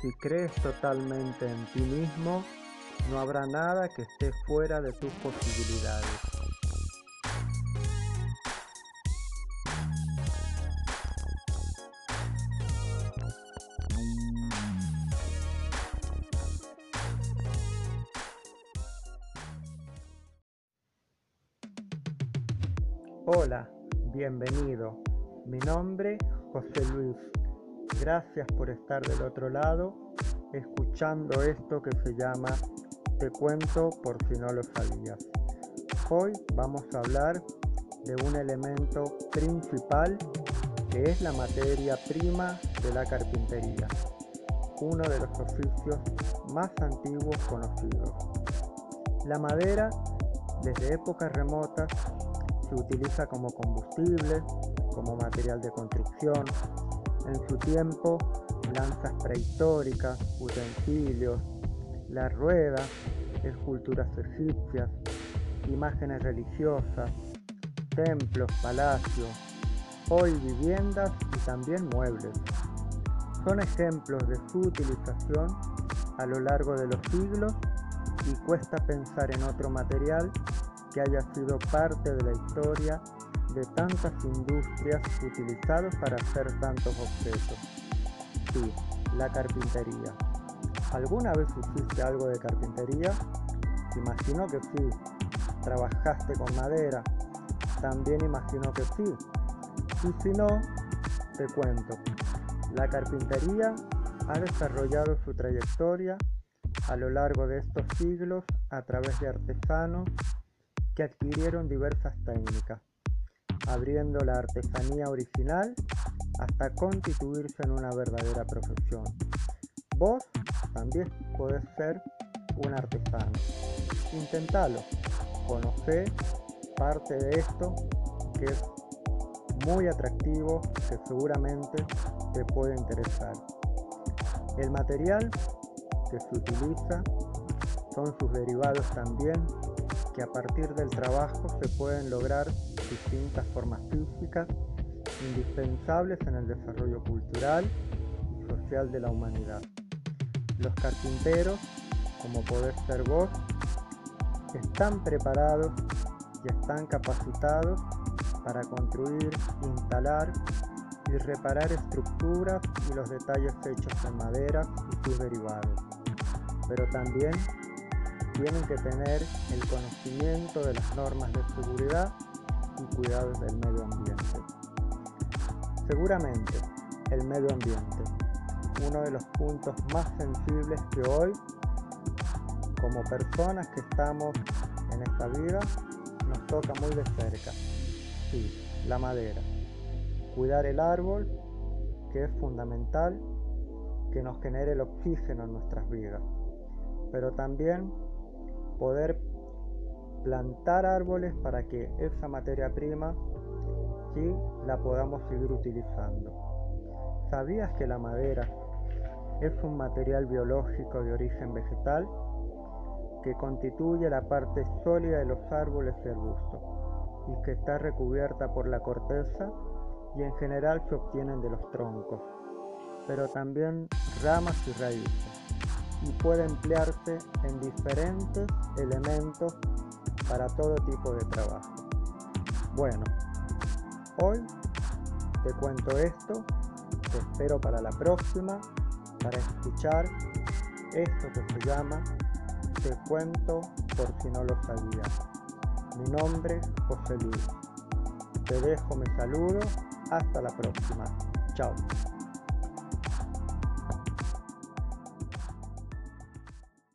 Si crees totalmente en ti mismo, no habrá nada que esté fuera de tus posibilidades. Hola, bienvenido. Mi nombre José Luis. Gracias por estar del otro lado escuchando esto que se llama Te cuento por si no lo sabías. Hoy vamos a hablar de un elemento principal que es la materia prima de la carpintería, uno de los oficios más antiguos conocidos. La madera, desde épocas remotas, se utiliza como combustible, como material de construcción, en su tiempo lanzas prehistóricas, utensilios, la rueda, esculturas egipcias, imágenes religiosas, templos, palacios, hoy viviendas y también muebles. Son ejemplos de su utilización a lo largo de los siglos y cuesta pensar en otro material que haya sido parte de la historia de tantas industrias utilizadas para hacer tantos objetos. Sí, la carpintería. ¿Alguna vez hiciste algo de carpintería? Imagino que sí. ¿Trabajaste con madera? También imagino que sí. Y si no, te cuento. La carpintería ha desarrollado su trayectoria a lo largo de estos siglos a través de artesanos que adquirieron diversas técnicas abriendo la artesanía original hasta constituirse en una verdadera profesión. Vos también podés ser un artesano. Intentalo, conocé parte de esto que es muy atractivo, que seguramente te puede interesar. El material que se utiliza son sus derivados también, que a partir del trabajo se pueden lograr distintas formas físicas indispensables en el desarrollo cultural y social de la humanidad. Los carpinteros, como podés ser vos, están preparados y están capacitados para construir, instalar y reparar estructuras y los detalles hechos en madera y sus derivados. Pero también tienen que tener el conocimiento de las normas de seguridad y cuidados del medio ambiente. Seguramente el medio ambiente, uno de los puntos más sensibles que hoy, como personas que estamos en esta vida, nos toca muy de cerca. Sí, la madera. Cuidar el árbol, que es fundamental que nos genere el oxígeno en nuestras vidas. Pero también poder plantar árboles para que esa materia prima sí la podamos seguir utilizando. ¿Sabías que la madera es un material biológico de origen vegetal que constituye la parte sólida de los árboles y arbustos y que está recubierta por la corteza y en general se obtienen de los troncos, pero también ramas y raíces y puede emplearse en diferentes elementos para todo tipo de trabajo. Bueno, hoy te cuento esto, te espero para la próxima, para escuchar esto que se llama Te cuento por si no lo sabías. Mi nombre es José Luis. Te dejo mi saludo. Hasta la próxima. Chao.